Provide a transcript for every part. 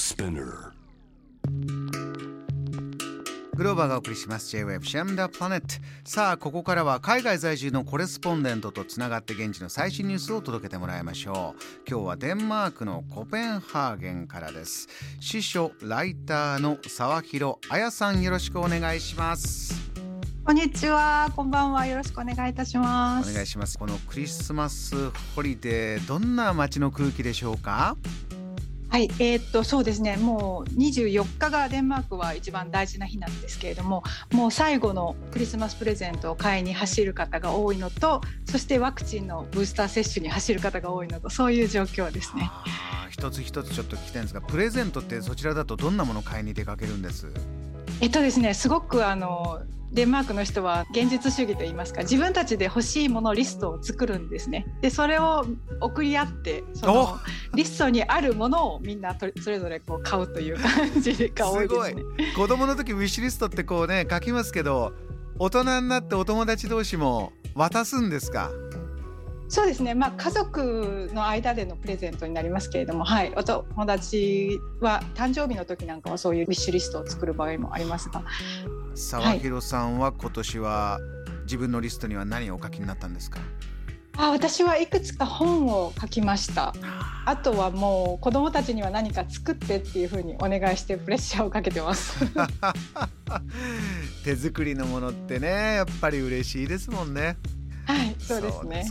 Spinner. グローバーがお送りします。J-Web シャムダプラネットさあここからは海外在住のコレスポンデントとつながって現地の最新ニュースを届けてもらいましょう。今日はデンマークのコペンハーゲンからです。司書ライターの沢広彩さんよろしくお願いします。こんにちは、こんばんは。よろしくお願いいたします。お願いします。このクリスマスホリデーどんな街の空気でしょうか？はい、えーっとそうですね。もう24日がデンマークは一番大事な日なんですけれども、もう最後のクリスマスプレゼントを買いに走る方が多いのと、そしてワクチンのブースター接種に走る方が多いのと、そういう状況ですね。一つ一つちょっと聞きたいんですがプレゼントってそちらだとどんなものを買いに出かけるんです？えっとですね、すごくあのデンマークの人は現実主義といいますか自分たちで欲しいものリストを作るんですね。でそれを送り合ってそのリストにあるものをみんなとそれぞれこう買うという感じが多いですね子供の時ウィッシュリストってこうね書きますけど大人になってお友達同士も渡すんですかそうですね。まあ家族の間でのプレゼントになりますけれどもはい。お友達は誕生日の時なんかはそういうウィッシュリストを作る場合もありますが。沢広さんは今年は自分のリストには何をお書きになったんですか？あ私はいくつか本を書きました。あとはもう子供たちには何か作ってっていうふうにお願いしてプレッシャーをかけてます。手作りのものってねやっぱり嬉しいですもんね。はい、そうですね。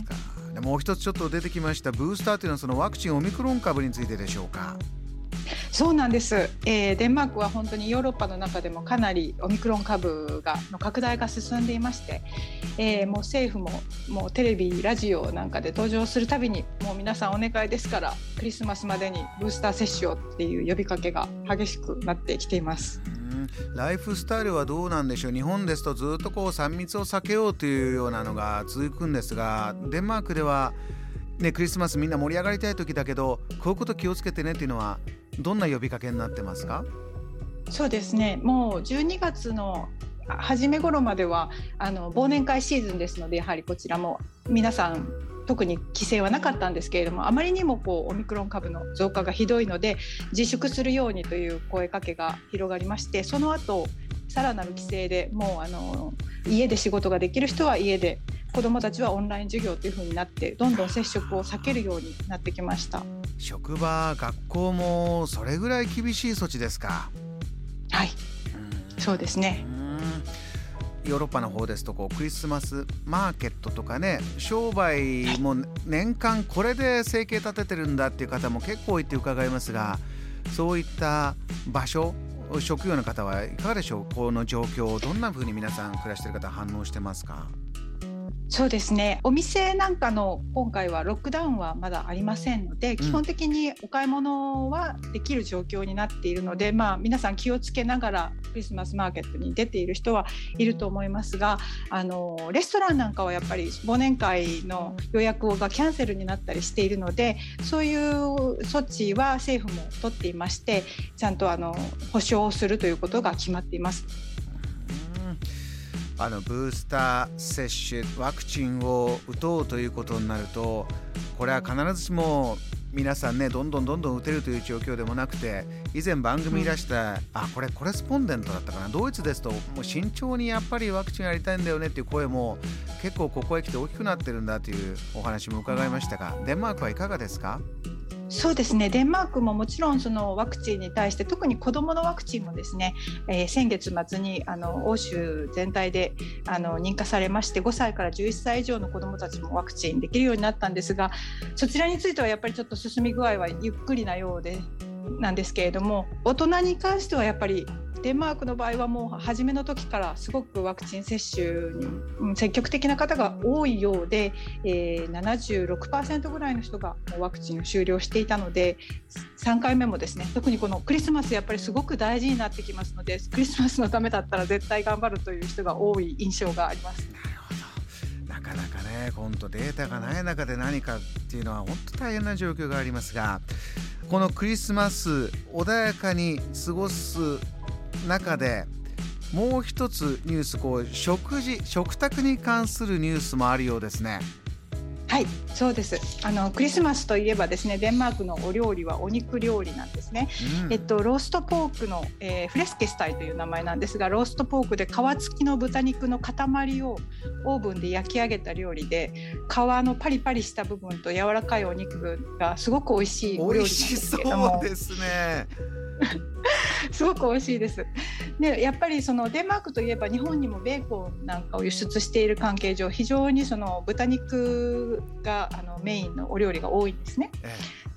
でもう一つちょっと出てきましたブースターというのはそのワクチンオミクロン株についてでしょうかそうなんです、えーデンマークは本当にヨーロッパの中でもかなりオミクロン株がの拡大が進んでいまして、えーもう政府ももうテレビラジオなんかで登場するたびにもう皆さんお願いですからクリスマスまでにブースター接種をっていう呼びかけが激しくなってきています。ライフスタイルはどうなんでしょう？日本ですとずっとこう3密を避けようというようなのが続くんですがデンマークでは、ね、クリスマスみんな盛り上がりたい時だけどこういうこと気をつけてねっていうのはどんな呼びかけになってますか？そうですね。もう12月の初め頃まではあの忘年会シーズンですのでやはりこちらも皆さん特に規制はなかったんですけれどもあまりにもこうオミクロン株の増加がひどいので自粛するようにという声かけが広がりましてその後さらなる規制でもうあの家で仕事ができる人は家で子どもたちはオンライン授業というふうになってどんどん接触を避けるようになってきました。職場学校もそれぐらい厳しい措置ですか？はい、うんそうですね。ヨーロッパの方ですとこうクリスマスマーケットとかね商売も年間これで生計立ててるんだっていう方も結構いて伺いますがそういった場所職業の方はいかがでしょう？この状況をどんな風に皆さん暮らしてる方反応してますか？そうですね。お店なんかの今回はロックダウンはまだありませんので、基本的にお買い物はできる状況になっているので、まあ、皆さん気をつけながらクリスマスマーケットに出ている人はいると思いますがあのレストランなんかはやっぱり忘年会の予約がキャンセルになったりしているのでそういう措置は政府も取っていましてちゃんとあの保証をするということが決まっています。あのブースター接種ワクチンを打とうということになるとこれは必ずしも皆さんねどんどんどんどん打てるという状況でもなくて以前番組いらした、あこれコレスポンデントだったかなドイツですともう慎重にやっぱりワクチンやりたいんだよねっていう声も結構ここへ来て大きくなってるんだというお話も伺いましたがデンマークはいかがですか？そうですね。デンマークももちろんそのワクチンに対して特に子どものワクチンもですね、えー先月末にあの欧州全体であの認可されまして5歳から11歳以上の子どもたちもワクチンできるようになったんですがそちらについてはやっぱりちょっと進み具合はゆっくりなようでなんですけれども大人に関してはやっぱりデンマークの場合はもう初めの時からすごくワクチン接種にうん積極的な方が多いようで、えー、76%ぐらいの人がもうワクチンを終了していたので3回目もですね特にこのクリスマスやっぱりすごく大事になってきますのでクリスマスのためだったら絶対頑張るという人が多い印象があります。なるほどなかなかね本当データがない中で何かっていうのは本当大変な状況がありますがこのクリスマス穏やかに過ごす中でもう一つニュースこう食事食卓に関するニュースもあるようですね。はいそうです。あのクリスマスといえばですねデンマークのお料理はお肉料理なんですね、うん、えっとローストポークの、えー、フレスケスタイという名前なんですがローストポークで皮付きの豚肉の塊をオーブンで焼き上げた料理で皮のパリパリした部分と柔らかいお肉がすごく美味しいお料理なんですけども。そうですね。すごく美味しいです。でやっぱりそのデンマークといえば日本にもベーコンなんかを輸出している関係上非常にその豚肉があのメインのお料理が多いんですね。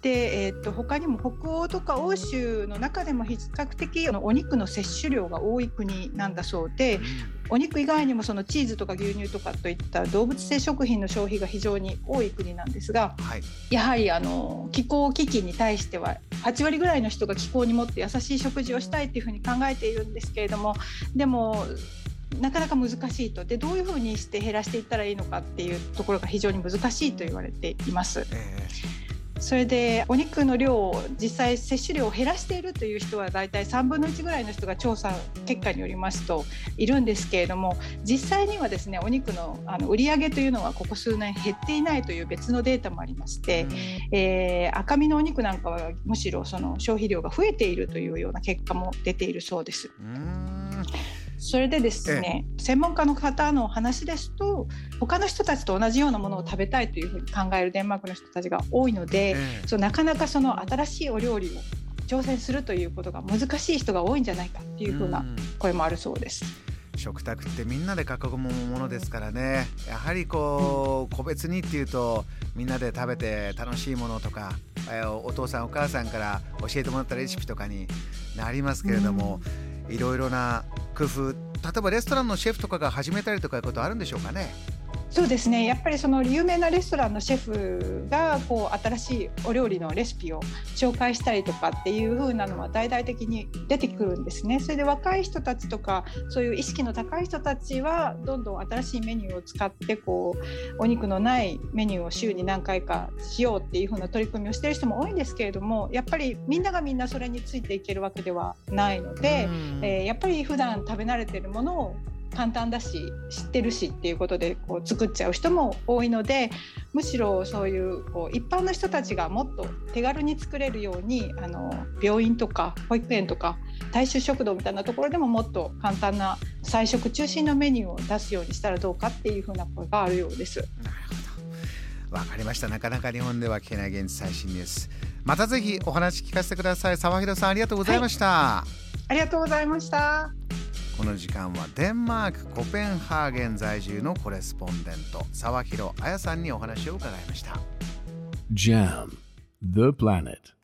で、えー、と他にも北欧とか欧州の中でも比較的お肉の摂取量が多い国なんだそうで、お肉以外にもそのチーズとか牛乳とかといった動物性食品の消費が非常に多い国なんですが、はい、やはりあの気候危機に対しては8割ぐらいの人が気候にもって優しい食事をしたいっていうふうに考えているんですけれどもでもなかなか難しいとでどういうふうにして減らしていったらいいのかっていうところが非常に難しいと言われています。えーそれでお肉の量を実際摂取量を減らしているという人は大体3分の1ぐらいの人が調査結果によりますといるんですけれども実際にはですねお肉のあの売り上げというのはここ数年減っていないという別のデータもありまして、えー、赤身のお肉なんかはむしろその消費量が増えているというような結果も出ているそうです。それでですね、ええ、専門家の方の話ですと他の人たちと同じようなものを食べたいというふうに考えるデンマークの人たちが多いので、ええ、そうなかなかその新しいお料理を挑戦するということが難しい人が多いんじゃないかっていうふうな声もあるそうです。食卓ってみんなで囲むものですからね。やはりこう個別にっていうとみんなで食べて楽しいものとかお父さんお母さんから教えてもらったレシピとかになりますけれども、いろいろな工夫。例えばレストランのシェフとかが始めたりとかいうことあるんでしょうかね？そうですねやっぱりその有名なレストランのシェフがこう新しいお料理のレシピを紹介したりとかっていう風なのは大々的に出てくるんですね。それで若い人たちとかそういう意識の高い人たちはどんどん新しいメニューを使ってこうお肉のないメニューを週に何回かしようっていう風な取り組みをしてる人も多いんですけれどもやっぱりみんながみんなそれについていけるわけではないので、えー、やっぱり普段食べ慣れてるものを簡単だし知ってるしっていうことでこう作っちゃう人も多いのでむしろそういうこう一般の人たちがもっと手軽に作れるようにあの病院とか保育園とか大衆食堂みたいなところでももっと簡単な菜食中心のメニューを出すようにしたらどうかっていうふうな声があるようです。なるほど。わかりました。なかなか日本では聞けない現地最新ニュース。またぜひお話聞かせてください。沢広さんありがとうございました、はい、ありがとうございましたこの時間はデンマークコペンハーゲン在住のコレスポンデント沢広彩さんにお話を伺いました。JAM The Planet.